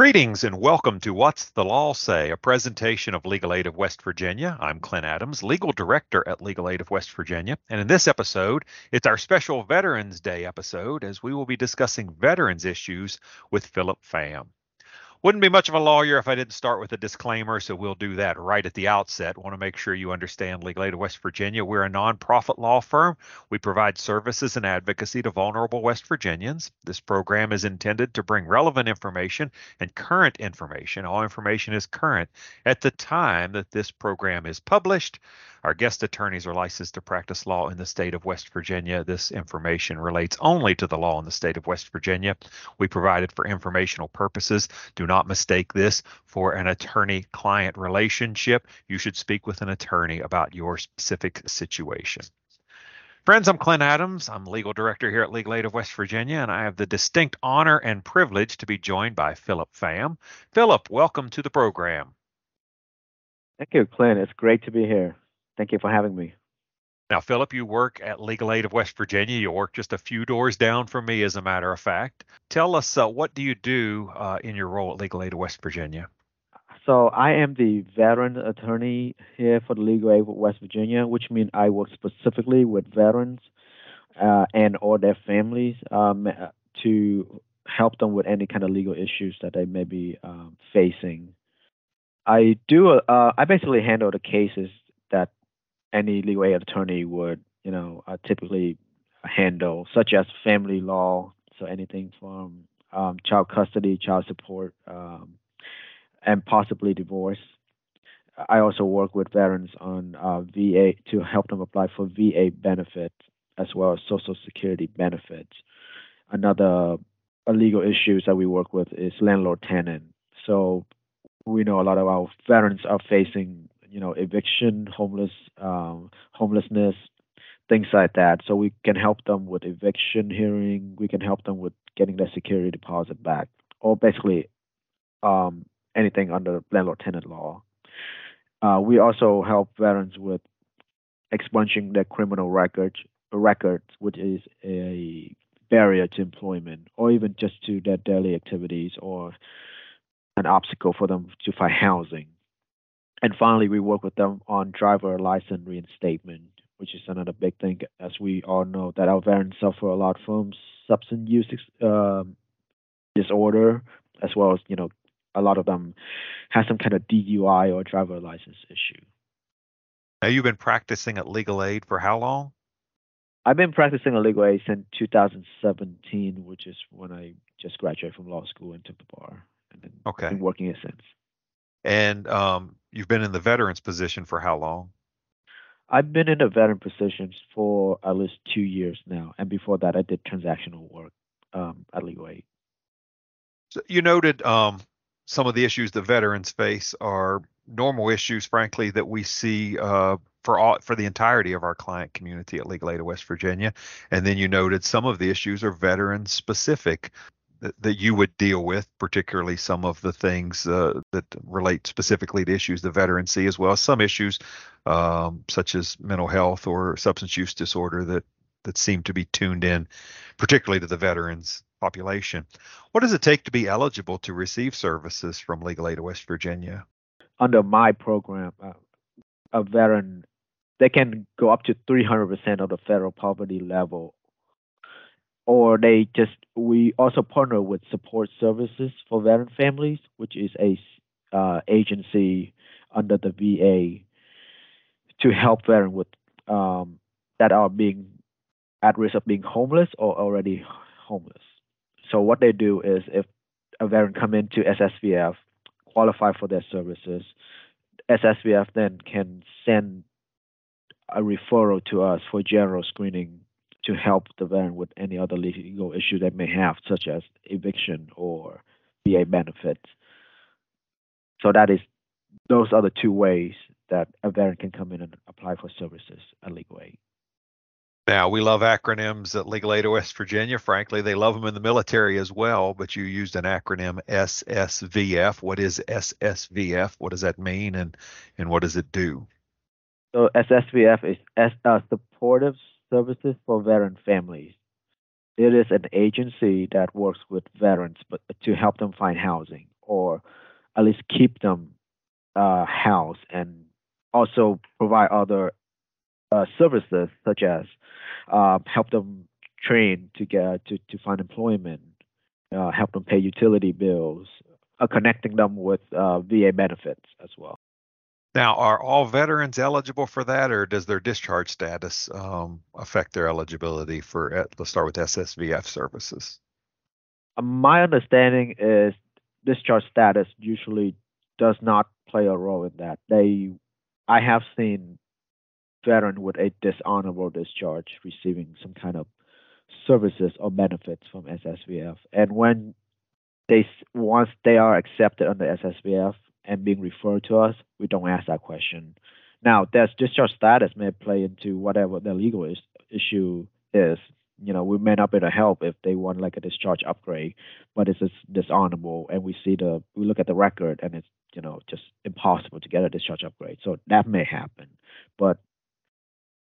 Greetings and welcome to What's the Law Say, a presentation of Legal Aid of West Virginia. I'm Clint Adams, Legal Director at Legal Aid of West Virginia. And in this episode, it's our special Veterans Day episode as we will be discussing veterans issues with Phillip Pham. Wouldn't be much of a lawyer if I didn't start with a disclaimer, so we'll do that right at the outset. Want to make sure you understand Legal Aid of West Virginia. We're a nonprofit law firm. We provide services and advocacy to vulnerable West Virginians. This program is intended to bring relevant information and current information. All information is current at the time that this program is published. Our guest attorneys are licensed to practice law in the state of West Virginia. This information relates only to the law in the state of West Virginia. We provide it for informational purposes. Do not mistake this for an attorney client relationship. You should speak with an attorney about your specific situation. Friends, I'm Clint Adams. I'm legal director here at Legal Aid of West Virginia, and I have the distinct honor and privilege to be joined by Phillip Pham. Phillip, welcome to the program. Thank you, Clint. It's great to be here. Thank you for having me. Now, Phillip, you work at Legal Aid of West Virginia. You work just a few doors down from me, as a matter of fact. Tell us uh, what do you do uh, in your role at Legal Aid of West Virginia? So I am the veteran attorney here for the Legal Aid of West Virginia, which means I work specifically with veterans uh, and or their families um, to help them with any kind of legal issues that they may be um, facing. I do. Uh, I basically handle the cases any legal aid attorney would, you know, uh, typically handle, such as family law, so anything from um, child custody, child support, um, and possibly divorce. I also work with veterans on uh, VA to help them apply for VA benefits as well as Social Security benefits. Another legal issues that we work with is landlord tenant. So we know a lot of our veterans are facing you know eviction, homeless, um, homelessness, things like that. So we can help them with eviction hearing. We can help them with getting their security deposit back, or basically um, anything under landlord-tenant law. Uh, we also help veterans with expunging their criminal records, records, which is a barrier to employment, or even just to their daily activities, or an obstacle for them to find housing. And finally, we work with them on driver license reinstatement, which is another big thing, as we all know that our veterans suffer a lot from substance use uh, disorder, as well as you know a lot of them have some kind of DUI or driver license issue. Now, you've been practicing at Legal Aid for how long? I've been practicing at Legal Aid since 2017, which is when I just graduated from law school and took the bar, and then okay. been working it since. And um, you've been in the veterans position for how long? I've been in the veteran positions for at least two years now, and before that, I did transactional work um, at Legal Aid. So you noted um, some of the issues the veterans face are normal issues, frankly, that we see uh, for all for the entirety of our client community at Legal Aid of West Virginia. And then you noted some of the issues are veteran specific that, you would deal with, particularly some of the things uh, that relate specifically to issues the veterans see, as well as some issues um, such as mental health or substance use disorder that that seem to be tuned in, particularly to the veterans population. What does it take to be eligible to receive services from Legal Aid of West Virginia? Under my program, uh, a veteran they can go up to 300% of the federal poverty level or they just we also partner with support services for veteran families which is a uh, agency under the va to help veterans with um, that are being at risk of being homeless or already homeless. So what they do is if a veteran come into ssvf qualify for their services ssvf then can send a referral to us for general screening to help the veteran with any other legal issue they may have, such as eviction or VA benefits. So that is those are the two ways that a veteran can come in and apply for services at Legal Aid. Now, we love acronyms at Legal Aid of West Virginia. Frankly, they love them in the military as well, but you used an acronym SSVF. What is SSVF? What does that mean and, and what does it do? So SSVF is S, uh, Supportive Services for Veteran Families. It is an agency that works with veterans but to help them find housing or at least keep them uh, housed and also provide other uh, services such as uh, help them train to get to, to find employment, uh, help them pay utility bills, uh, connecting them with uh, VA benefits as well. Now, are all veterans eligible for that, or does their discharge status um, affect their eligibility for? Uh, let's start with SSVF services. My understanding is discharge status usually does not play a role in that. They, I have seen veteran with a dishonorable discharge receiving some kind of services or benefits from SSVF, and when they once they are accepted under SSVF and being referred to us, we don't ask that question. Now, there's discharge status may play into whatever the legal is, issue is. You know, we may not be able to help if they want like a discharge upgrade, but it's just dishonorable, and we see the we look at the record and it's you know just impossible to get a discharge upgrade. So that may happen, but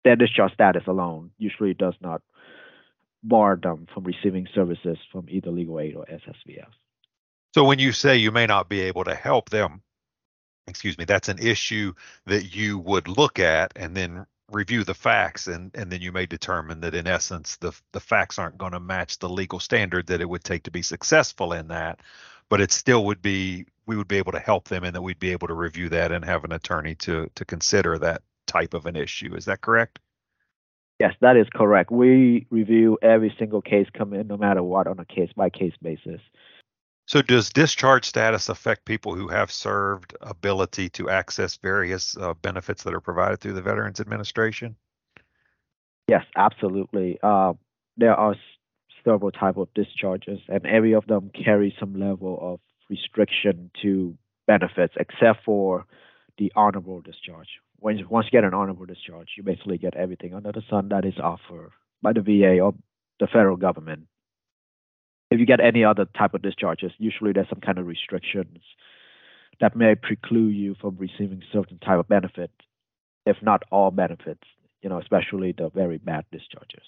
their discharge status alone usually does not bar them from receiving services from either legal aid or SSVF. So when you say you may not be able to help them, excuse me, that's an issue that you would look at and then review the facts and and then you may determine that in essence the the facts aren't going to match the legal standard that it would take to be successful in that but it still would be we would be able to help them and that we'd be able to review that and have an attorney to to consider that type of an issue. Is that correct? Yes that is correct. We review every single case come in no matter what on a case by case basis so, does discharge status affect people who have served ability to access various uh, benefits that are provided through the Veterans Administration? Yes, absolutely. Uh, there are several type of discharges, and every of them carry some level of restriction to benefits, except for the honorable discharge. When once you get an honorable discharge, you basically get everything under the sun that is offered by the VA or the federal government if you get any other type of discharges, usually there's some kind of restrictions that may preclude you from receiving certain type of benefit, if not all benefits, you know, especially the very bad discharges.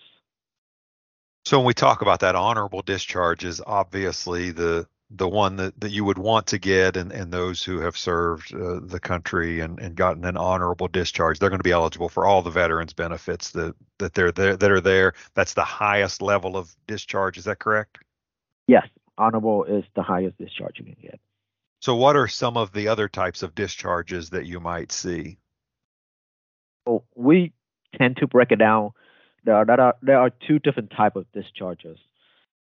So when we talk about that honorable discharge is obviously the the one that, that you would want to get and, and those who have served uh, the country and, and gotten an honorable discharge they're going to be eligible for all the veterans benefits that that they're there that are there that's the highest level of discharge is that correct Yes, honorable is the highest discharge you can get. So, what are some of the other types of discharges that you might see? Well, we tend to break it down. There are, there are, there are two different type of discharges.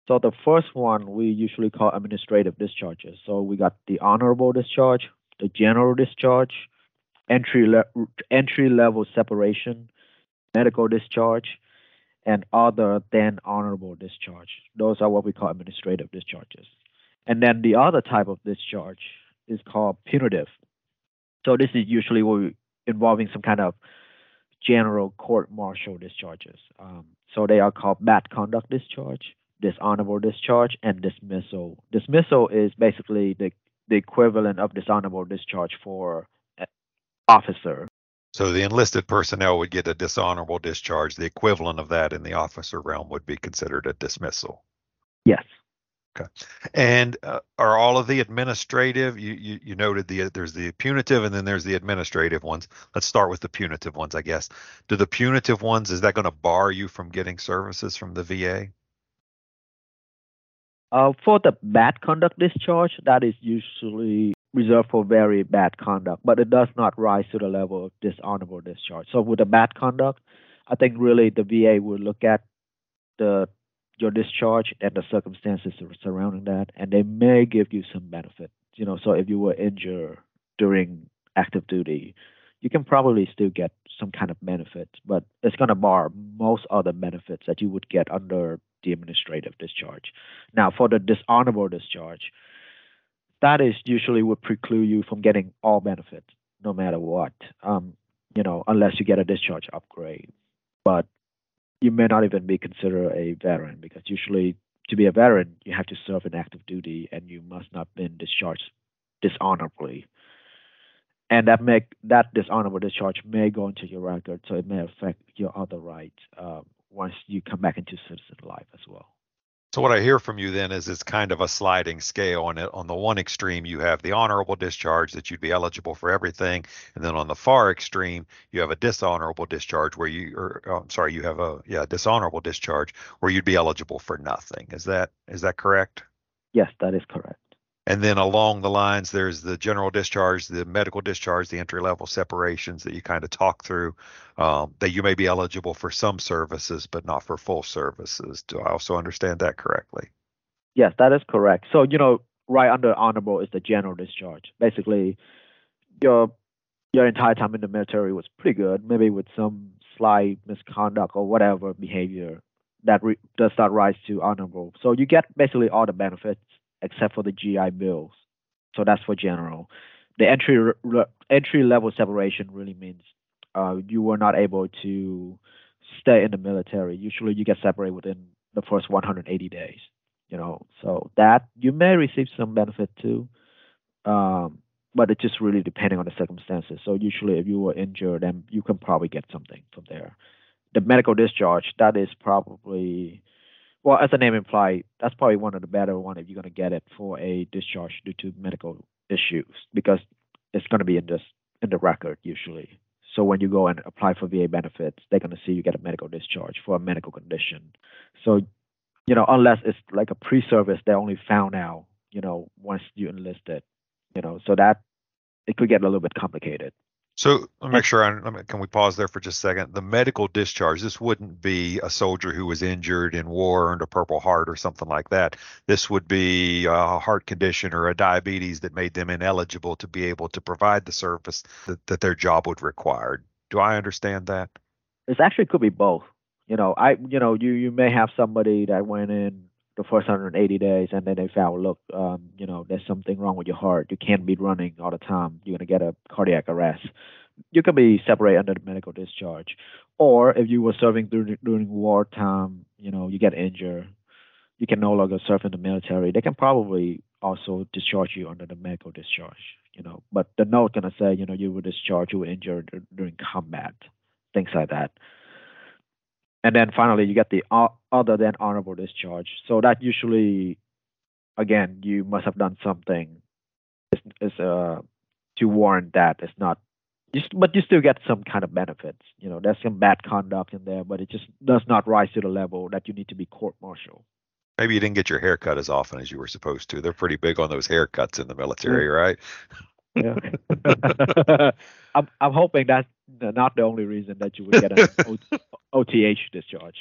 So the first one we usually call administrative discharges. So we got the honorable discharge, the general discharge, entry le- entry level separation, medical discharge, and other than honorable discharge. Those are what we call administrative discharges. And then the other type of discharge is called punitive. So this is usually involving some kind of general court martial discharges. Um, so they are called bad conduct discharge, dishonorable discharge, and dismissal. Dismissal is basically the, the equivalent of dishonorable discharge for officer. So the enlisted personnel would get a dishonorable discharge. The equivalent of that in the officer realm would be considered a dismissal. Yes. Okay. And uh, are all of the administrative? You, you you noted the there's the punitive and then there's the administrative ones. Let's start with the punitive ones, I guess. Do the punitive ones is that going to bar you from getting services from the VA? Uh, for the bad conduct discharge, that is usually reserved for very bad conduct, but it does not rise to the level of dishonorable discharge. So with the bad conduct, I think really the VA would look at the your discharge and the circumstances surrounding that, and they may give you some benefit. You know, so if you were injured during active duty, you can probably still get some kind of benefit, but it's going to bar most other benefits that you would get under the administrative discharge. Now, for the dishonorable discharge, that is usually would preclude you from getting all benefits, no matter what. Um, you know, unless you get a discharge upgrade. But you may not even be considered a veteran because usually to be a veteran you have to serve in active duty and you must not been discharged dishonorably. And that make that dishonorable discharge may go into your record, so it may affect your other rights um, once you come back into citizen life as well. So what I hear from you then is it's kind of a sliding scale, and on the one extreme you have the honorable discharge that you'd be eligible for everything, and then on the far extreme you have a dishonorable discharge where you, or oh, I'm sorry, you have a yeah dishonorable discharge where you'd be eligible for nothing. Is that is that correct? Yes, that is correct. And then along the lines, there's the general discharge, the medical discharge, the entry level separations that you kind of talk through. Um, that you may be eligible for some services, but not for full services. Do I also understand that correctly? Yes, that is correct. So you know, right under honorable is the general discharge. Basically, your your entire time in the military was pretty good, maybe with some slight misconduct or whatever behavior that re- does not rise to honorable. So you get basically all the benefits except for the GI bills. So that's for general. The entry re- entry level separation really means uh, you were not able to stay in the military. Usually, you get separated within the first 180 days. You know, so that you may receive some benefit too, um, but it's just really depending on the circumstances. So usually, if you were injured, then you can probably get something from there. The medical discharge that is probably well, as the name implies, that's probably one of the better one if you're going to get it for a discharge due to medical issues because it's going to be in this in the record usually. So when you go and apply for VA benefits, they're going to see you get a medical discharge for a medical condition. So, you know, unless it's like a pre-service, they only found out, you know, once you enlisted, you know, so that it could get a little bit complicated. So let me make sure. I, can we pause there for just a second? The medical discharge. This wouldn't be a soldier who was injured in war, earned a Purple Heart, or something like that. This would be a heart condition or a diabetes that made them ineligible to be able to provide the service that, that their job would require. Do I understand that? It actually could be both. You know, I you know you you may have somebody that went in the first 180 days and then they found look um, you know there's something wrong with your heart. You can't be running all the time. You're to get a cardiac arrest. You can be separated under medical discharge. Or if you were serving during during wartime you know you get injured you can no longer serve in the military they can probably also discharge you under the medical discharge you know. But the note to say you know you were discharged you were injured during combat things like that and then finally you get the other than honorable discharge. So that usually, again, you must have done something is, is uh, to warrant that it's not. Just, but you still get some kind of benefits. You know, there's some bad conduct in there, but it just does not rise to the level that you need to be court-martialed. Maybe you didn't get your hair cut as often as you were supposed to. They're pretty big on those haircuts in the military, yeah. right? Yeah. I'm I'm hoping that's not the only reason that you would get an OTH discharge.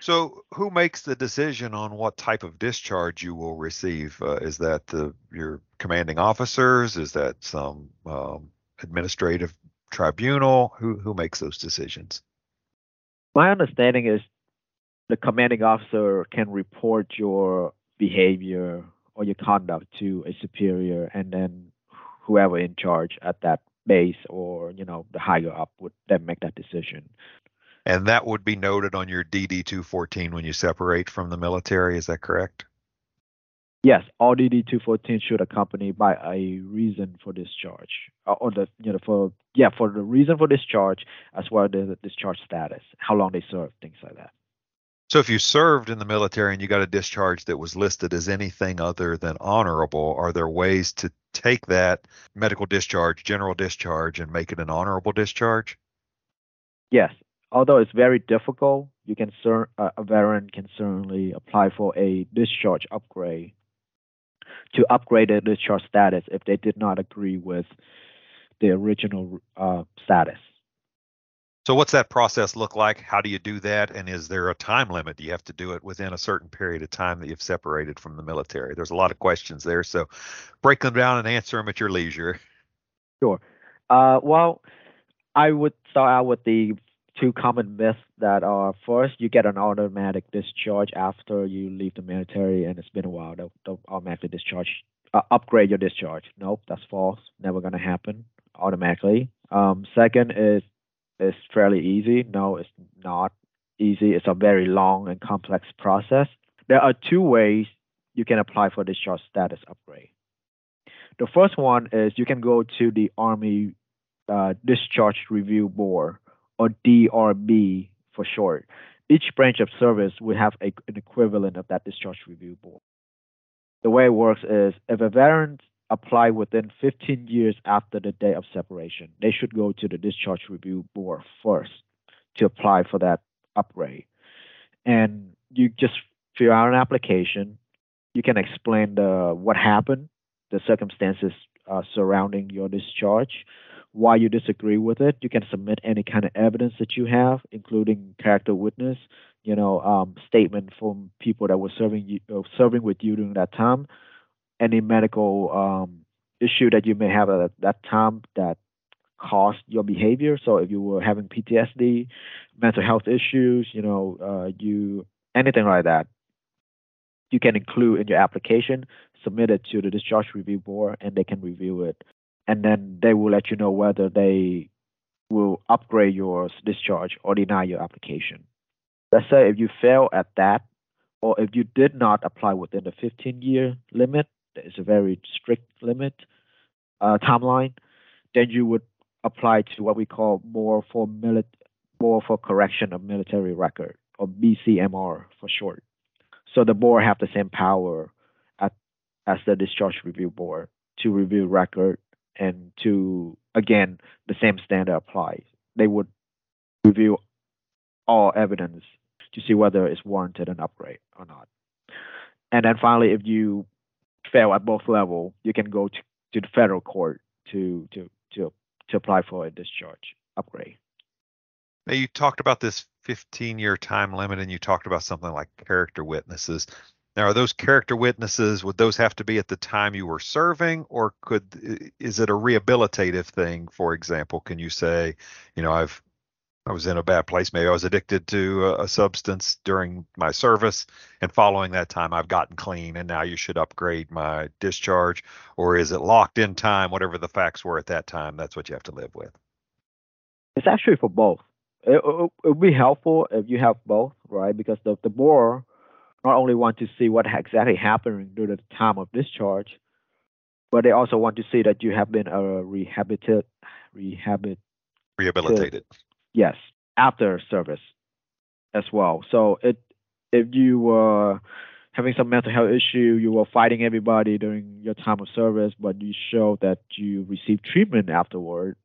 So, who makes the decision on what type of discharge you will receive? Uh, is that the your commanding officers? Is that some um, administrative tribunal? Who who makes those decisions? My understanding is the commanding officer can report your behavior or your conduct to a superior, and then whoever in charge at that base or you know the higher up would then make that decision and that would be noted on your dd 214 when you separate from the military is that correct yes all dd 214 should accompany by a reason for discharge uh, or the you know for yeah for the reason for discharge as well as the discharge status how long they served things like that so if you served in the military and you got a discharge that was listed as anything other than honorable, are there ways to take that medical discharge, general discharge, and make it an honorable discharge? Yes. Although it's very difficult, you can cer- a veteran can certainly apply for a discharge upgrade to upgrade their discharge status if they did not agree with the original uh, status. So what's that process look like? How do you do that? And is there a time limit? Do you have to do it within a certain period of time that you've separated from the military? There's a lot of questions there. So break them down and answer them at your leisure. Sure. Uh, well, I would start out with the two common myths that are first, you get an automatic discharge after you leave the military and it's been a while. They'll, they'll automatically discharge, uh, upgrade your discharge. Nope, that's false. Never going to happen automatically. Um, second is it's fairly easy. No, it's not easy. It's a very long and complex process. There are two ways you can apply for discharge status upgrade. The first one is you can go to the Army uh, Discharge Review Board, or DRB for short. each branch of service will have a, an equivalent of that discharge review board. The way it works is if a veteran apply within 15 years after the day of separation, they should go to the discharge review board first to apply for that upgrade. And you just fill out an application. You can explain the what happened, the circumstances uh, surrounding your discharge, why you disagree with it. You can submit any kind of evidence that you have, including character witness, you know, um, statement from people that were serving you, uh, serving with you during that time, any medical um, issue that you may have at that time that caused your behavior. So if you were having PTSD, mental health issues, you know, uh, you anything like that, you can include in your application, submit it to the discharge review board, and they can review it, and then they will let you know whether they will upgrade your discharge or deny your application. Let's say if you fail at that, or if you did not apply within the 15 year limit, that is a very strict limit uh, timeline, then you would apply to what we call Board for mili- Board for correction of military record or BCMR for short. So the board have the same power at, as the discharge review board to review record and to again the same standard applies. They would review all evidence to see whether it's warranted an upgrade or not. And then finally, if you fail at both level, you can go to, to the federal court to to to to apply for a discharge upgrade. Now you talked about this 15 year time limit and you talked about something like character witnesses. Now are those character witnesses would those have to be at the time you were serving or could is it a rehabilitative thing for example can you say you know I've I was in a bad place. Maybe I was addicted to a, substance during my service, and following that time, I've gotten clean, and now you should upgrade my discharge. Or is it locked in time? Whatever the facts were at that time, that's what you have to live with. It's actually for both. It, would be helpful if you have both, right? Because the the board not only want to see what exactly happened during the time of discharge, but they also want to see that you have been uh, a rehabilitated, rehabilitated, rehabilitated Yes, after service as well. So it if you were having some mental health issue, you were fighting everybody during your time of service, but you show that you received treatment afterward,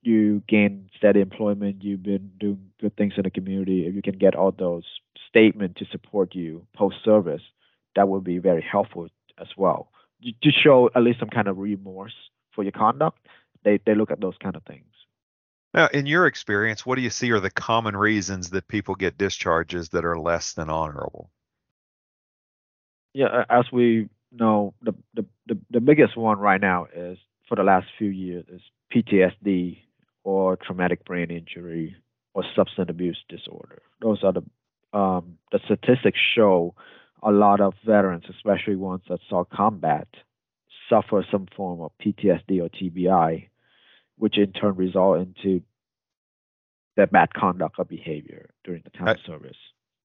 you gain steady employment, you've been doing good things in the community, if you can get all those statements to support you post service, that would be very helpful as well. To show at least some kind of remorse for your conduct, they, they look at those kind of things. Now, in your experience, what do you see are the common reasons that people get discharges that are less than honorable? Yeah, as we know, the, the, the, the biggest one right now is for the last few years is PTSD or traumatic brain injury or substance abuse disorder. Those are the um, the statistics show a lot of veterans, especially ones that saw combat, suffer some form of PTSD or TBI which in turn result into that bad conduct or behavior during the time I, of service.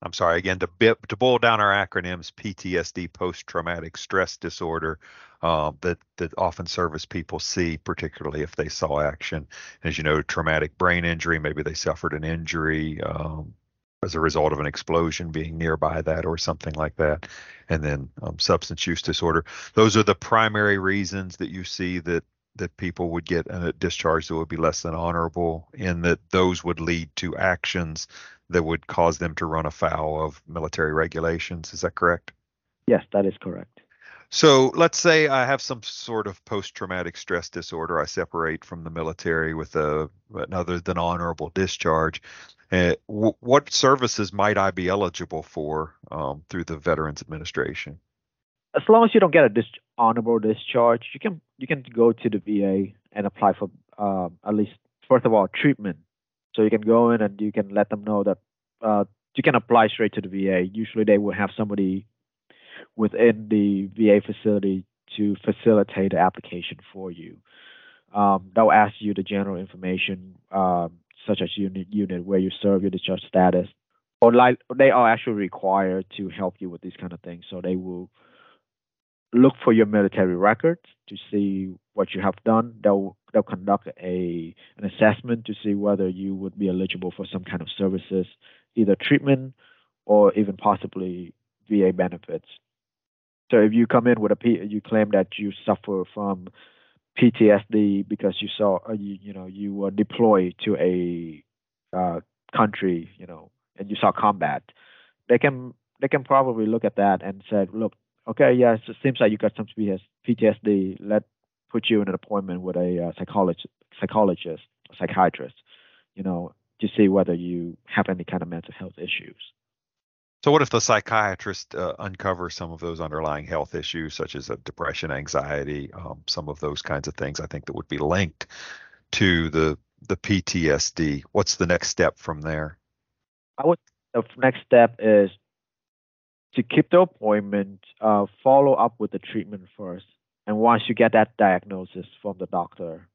I'm sorry again to to boil down our acronyms: PTSD, post-traumatic stress disorder, um, that that often service people see, particularly if they saw action. As you know, traumatic brain injury, maybe they suffered an injury um, as a result of an explosion being nearby that or something like that, and then um, substance use disorder. Those are the primary reasons that you see that that people would get a discharge that would be less than honorable, and that those would lead to actions that would cause them to run afoul of military regulations. Is that correct? Yes, that is correct. So let's say I have some sort of post-traumatic stress disorder. I separate from the military with a another than honorable discharge. Uh, w- what services might I be eligible for um, through the Veterans Administration? as long as you don't get a dis- honorable discharge, you can you can go to the VA and apply for um, at least first of all treatment. So you can go in and you can let them know that uh, you can apply straight to the VA. Usually they will have somebody within the VA facility to facilitate the application for you. Um, they'll ask you the general information, um, such as unit, unit where you serve, your discharge status, or like they are actually required to help you with these kind of things. So they will look for your military records to see what you have done. They'll they'll conduct a an assessment to see whether you would be eligible for some kind of services. either treatment or even possibly VA benefits. So if you come in with a P, you claim that you suffer from PTSD because you saw uh, you you know you were deployed to a uh, country you know and you saw combat, they can they can probably look at that and say, look, okay, yeah, it seems like you got some PTSD. Let put you in an appointment with a uh, psychologist, psychologist, psychiatrist, you know, to see whether you have any kind of mental health issues. So, what if the psychiatrist uh, uncovers some of those underlying health issues, such as depression, anxiety, um, some of those kinds of things? I think that would be linked to the the PTSD. What's the next step from there? I would. The next step is to keep the appointment, uh, follow up with the treatment first, and once you get that diagnosis from the doctor,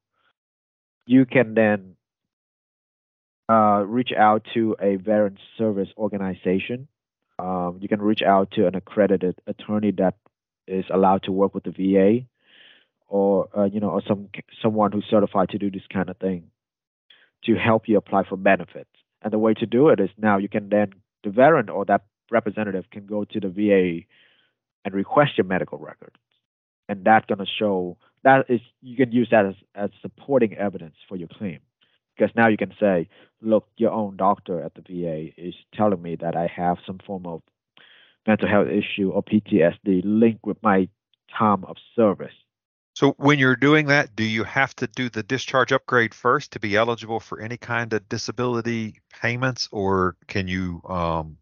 you can then uh, reach out to a veteran service organization um, you can reach out to an accredited attorney that is allowed to work with the VA, or uh, you know, or some someone who's certified to do this kind of thing, to help you apply for benefits. And the way to do it is now you can then the veteran or that representative can go to the VA and request your medical records, and that's going to show that is you can use that as, as supporting evidence for your claim because now you can say, look, your own doctor at the VA is telling me that I have some form of mental health issue or PTSD linked with my time of service. So when you're doing that, do you have to do the discharge upgrade first to be eligible for any kind of disability payments, or can you um,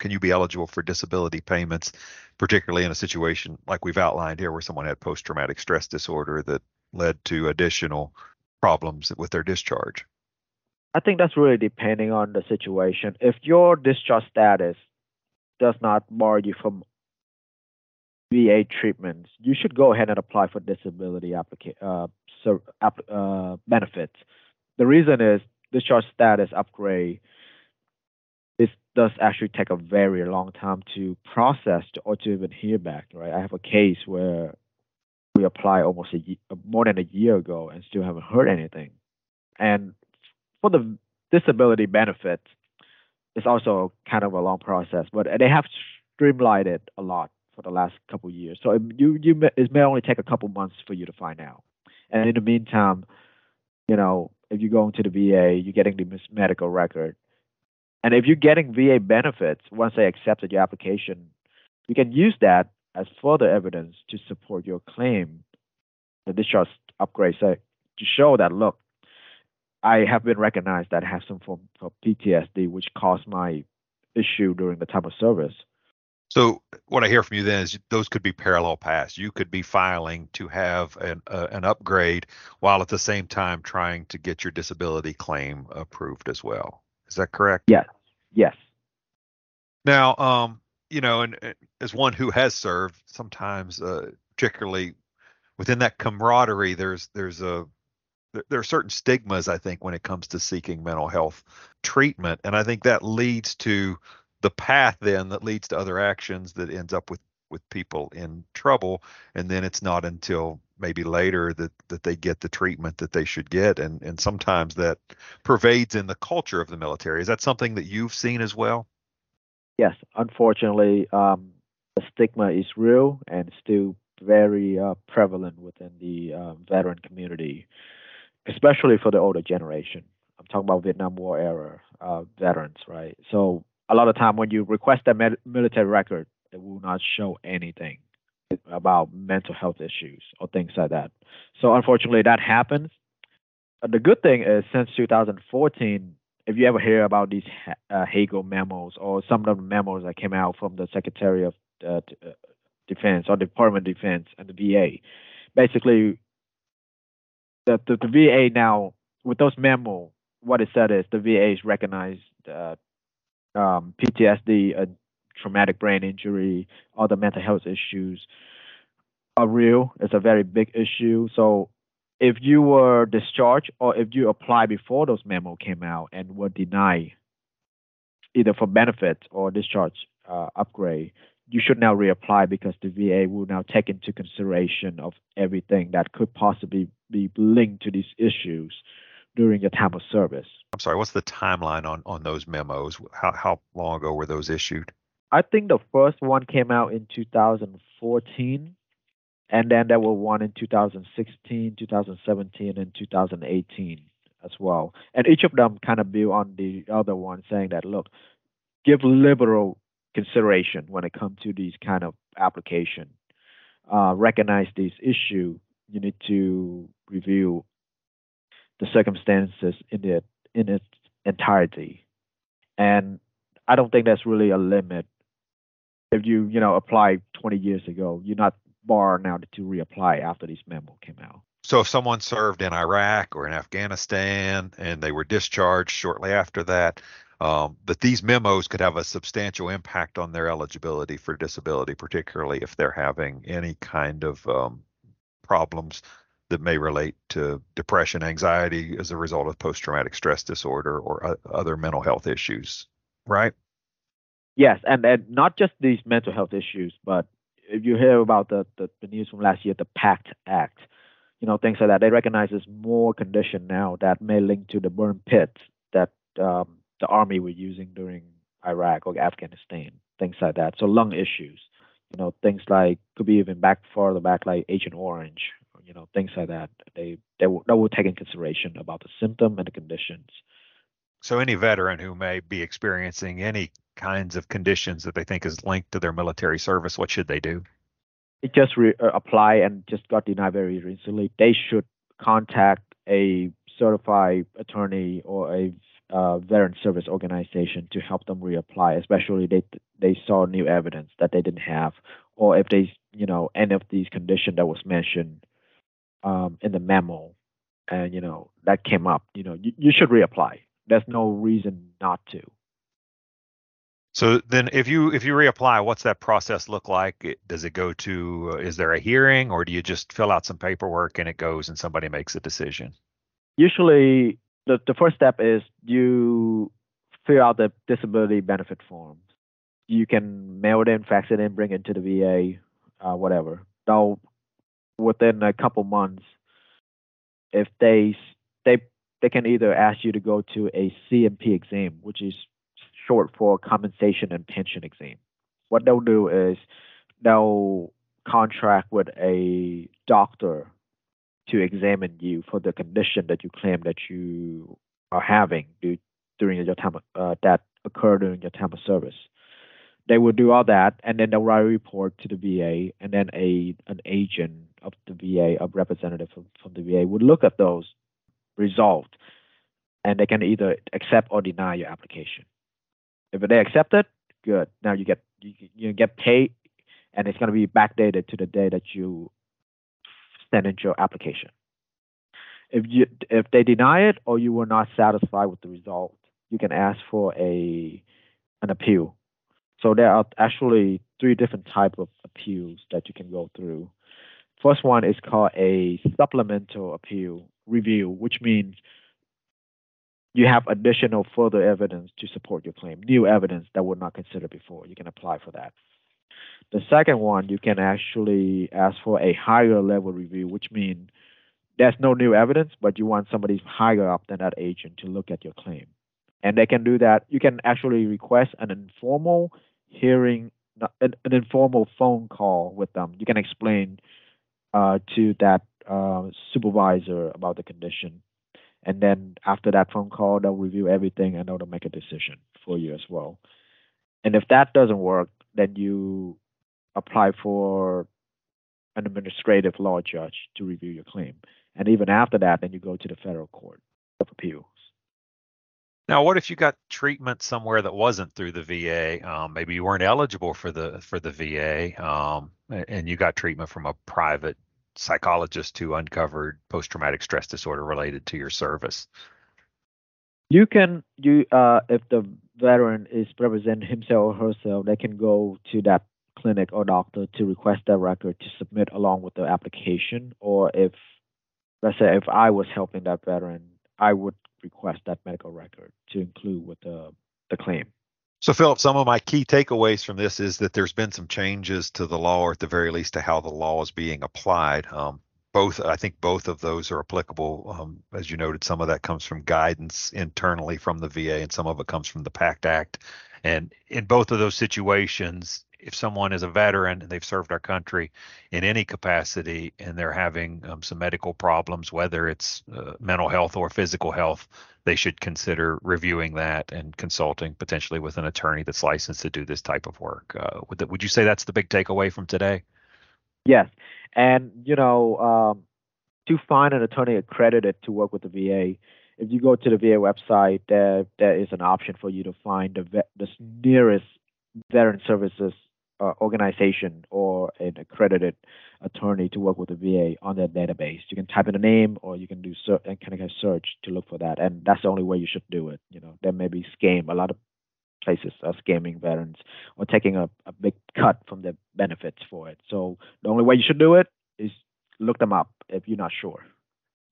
can you be eligible for disability payments, particularly in a situation like we've outlined here, where someone had post-traumatic stress disorder that led to additional problems with their discharge? I think that's really depending on the situation. If your discharge status does not bar you from VA treatments, you should go ahead and apply for disability applica- uh, uh, benefits. The reason is discharge status upgrade. This does actually take a very long time to process or to even hear back. Right, I have a case where we applied almost a more than a year ago and still haven't heard anything. And for the disability benefits, it's also kind of a long process, but they have streamlined it a lot for the last couple years. So you you may, it may only take a couple months for you to find out. And in the meantime, you know, if you're going to the VA, you're getting the medical record. And if you're getting VA benefits once they accepted your application, you can use that as further evidence to support your claim, the discharge upgrade say, to show that look, I have been recognized that I have some form of PTSD, which caused my issue during the time of service. So what I hear from you then is those could be parallel paths. You could be filing to have an uh, an upgrade while at the same time trying to get your disability claim approved as well. Is that correct? Yes. Yes. Now, um, you know, and, and, as one who has served, sometimes, uh, particularly within that camaraderie, there's there's a there are certain stigmas I think when it comes to seeking mental health treatment, and I think that leads to the path then that leads to other actions that ends up with with people in trouble, and then it's not until maybe later that that they get the treatment that they should get, and and sometimes that pervades in the culture of the military. Is that something that you've seen as well? Yes, unfortunately, um, the stigma is real and still very uh, prevalent within the uh, veteran community, especially for the older generation. I'm talking about Vietnam War era uh, veterans, right? So a lot of time when you request a med- military record, it will not show anything about mental health issues or things like that. So unfortunately, that happens. the good thing is since 2014, if you ever hear about these uh, Hagel memos or some of the memos that came out from the Secretary of uh, uh Defense or Department of Defense and the VA, basically, the, the, the VA now with those memos, what it said is the VA is recognized uh, um, PTSD, traumatic brain injury, other mental health issues are real. It's a very big issue. So if you were discharged or if you applied before those memo came out and were denied either for benefits or discharge uh, upgrade, you should now reapply because the VA will now take into consideration of everything that could possibly be linked to these issues during your time of service. I'm sorry, what's the timeline on on those memos? How how long ago were those issued? I think the first one came out in 2014, and then there were one in 2016, 2017, and 2018 as well. And each of them kind of build on the other one, saying that look, give liberal consideration when it comes to these kind of application. Uh, recognize this issue. You need to review the circumstances in it in its entirety. And I don't think that's really a limit. If you, you know, apply 20 years ago, you're not barred now to reapply after this memo came out. So if someone served in Iraq or in Afghanistan and they were discharged shortly after that, um, that these memos could have a substantial impact on their eligibility for disability, particularly if they're having any kind of um, problems that may relate to depression, anxiety as a result of post traumatic stress disorder or uh, other mental health issues, right? Yes, and, and not just these mental health issues, but if you hear about the, the, the news from last year, the PACT Act, you know, things like that, they recognize there's more condition now that may link to the burn pits that um, the army were using during Iraq or Afghanistan, things like that. So lung issues, you know, things like could be even back farther back like Agent Orange you know things like that. They they will, they will take in consideration about the symptom and the conditions. So any veteran who may be experiencing any kinds of conditions that they think is linked to their military service, what should they do? It just re- uh, apply and just got denied very recently. They should contact a certified attorney or a uh, veteran service organization to help them reapply, especially they they saw new evidence that they didn't have, or if they you know any of these conditions that was mentioned um, in the memo, and you know that came up. You know, you, you should reapply. There's no reason not to. So then, if you if you reapply, what's that process look like? Does it go to? Uh, is there a hearing, or do you just fill out some paperwork and it goes and somebody makes a decision? Usually, the the first step is you fill out the disability benefit form. You can mail it in, fax it in, bring it to the VA, uh, whatever. They'll within a couple months, if they they they can either ask you to go to a C&P exam, which is short for compensation and pension exam. What they'll do is they'll contract with a doctor to examine you for the condition that you claim that you are having during your time uh, that occurred during your time of service. They will do all that, and then they'll write a report to the VA, and then a an agent of the VA, a representative from, from the VA, would look at those results and they can either accept or deny your application. If they accept it, good. Now you get you, you get paid, and it's going to be backdated to the day that you send in your application. If you if they deny it or you were not satisfied with the result, you can ask for a an appeal. So there are actually three different type of appeals that you can go through. First one is called a supplemental appeal review, which means you have additional further evidence to support your claim, new evidence that was not considered before. You can apply for that. The second one, you can actually ask for a higher level review, which means there's no new evidence, but you want somebody higher up than that agent to look at your claim. And they can do that. You can actually request an informal hearing, an, an informal phone call with them. You can explain uh, to that uh, supervisor about the condition. And then after that phone call, they'll review everything and they'll make a decision for you as well. And if that doesn't work, then you apply for an administrative law judge to review your claim. And even after that, then you go to the federal court of appeals. Now, what if you got treatment somewhere that wasn't through the VA? Um, maybe you weren't eligible for the for the VA, um, and you got treatment from a private psychologist who uncovered post traumatic stress disorder related to your service. You can you uh, if the veteran is representing himself or herself, they can go to that clinic or doctor to request that record to submit along with the application. Or if let's say if I was helping that veteran, I would request that medical record to include with the, the claim. So, Phillip, some of my key takeaways from this is that there's been some changes to the law, or at the very least, to how the law is being applied. Um, both I think both of those are applicable. Um, as you noted, some of that comes from guidance internally from the VA, and some of it comes from the PACT Act. And in both of those situations, if someone is a veteran and they've served our country in any capacity and they're having um, some medical problems, whether it's uh, mental health or physical health, they should consider reviewing that and consulting potentially with an attorney that's licensed to do this type of work. Uh, would, would you say that's the big takeaway from today? Yes, and you know, um, to find an attorney accredited to work with the VA, if you go to the VA website, there there is an option for you to find the the nearest veteran services uh, organization or an accredited attorney to work with the VA on their database. You can type in a name, or you can do ser- and kind of a search to look for that, and that's the only way you should do it. You know, there may be scam. A lot of places are scamming veterans or taking a, a big cut from their benefits for it. So the only way you should do it is look them up if you're not sure.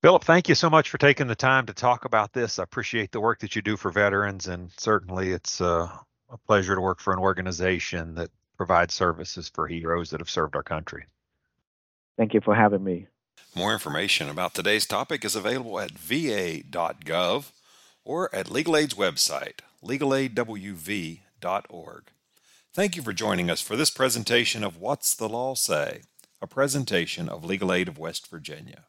Phillip, thank you so much for taking the time to talk about this. I appreciate the work that you do for veterans, and certainly it's uh, a pleasure to work for an organization that provides services for heroes that have served our country. Thank you for having me. More information about today's topic is available at va.gov or at Legal Aid's website, legalaidwv.org. Thank you for joining us for this presentation of What's the Law Say, a presentation of Legal Aid of West Virginia.